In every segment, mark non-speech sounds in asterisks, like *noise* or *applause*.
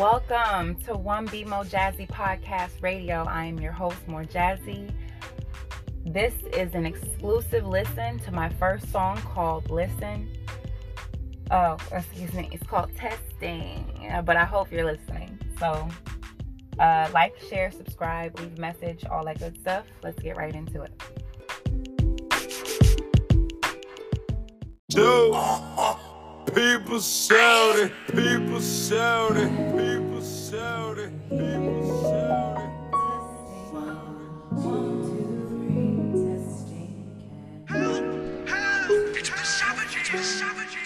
Welcome to One Be Mo Jazzy Podcast Radio. I am your host, Moor Jazzy. This is an exclusive listen to my first song called Listen. Oh, excuse me, it's called Testing, but I hope you're listening. So, uh, like, share, subscribe, leave a message, all that good stuff. Let's get right into it. Dude. *laughs* People shouting, people shouting, people shouting, people shouting.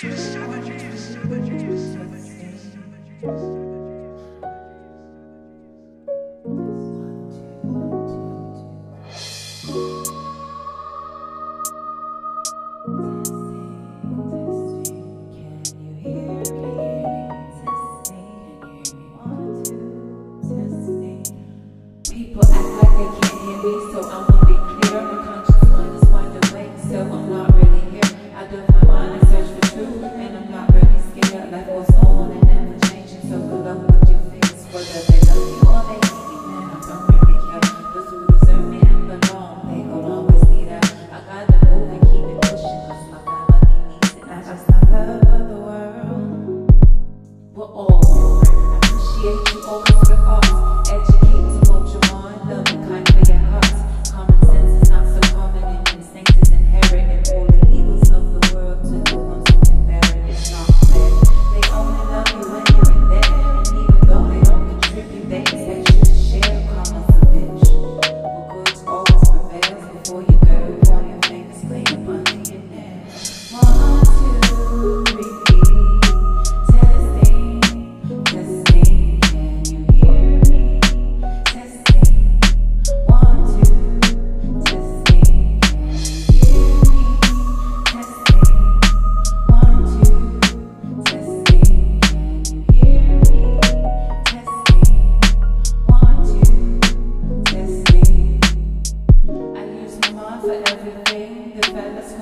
People act so I'm gonna be clear. My conscious mind is wide so I'm not really here. I do my mind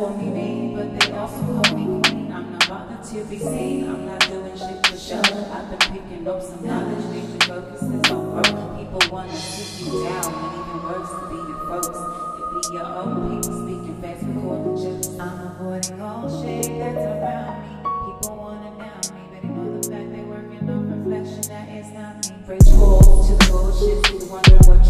call me but they also call me queen. I'm not bothered to be seen. I'm not doing shit for show. I've been picking up some knowledge, making focuses on growth. People wanna see you down, and even worse, be your folks. It be your own people speaking fast, recording jokes. I'm avoiding all shade that's around me. People wanna down me, but they know the fact they work working on reflection that is not me. Bridge walls to the bullshit, you wondering what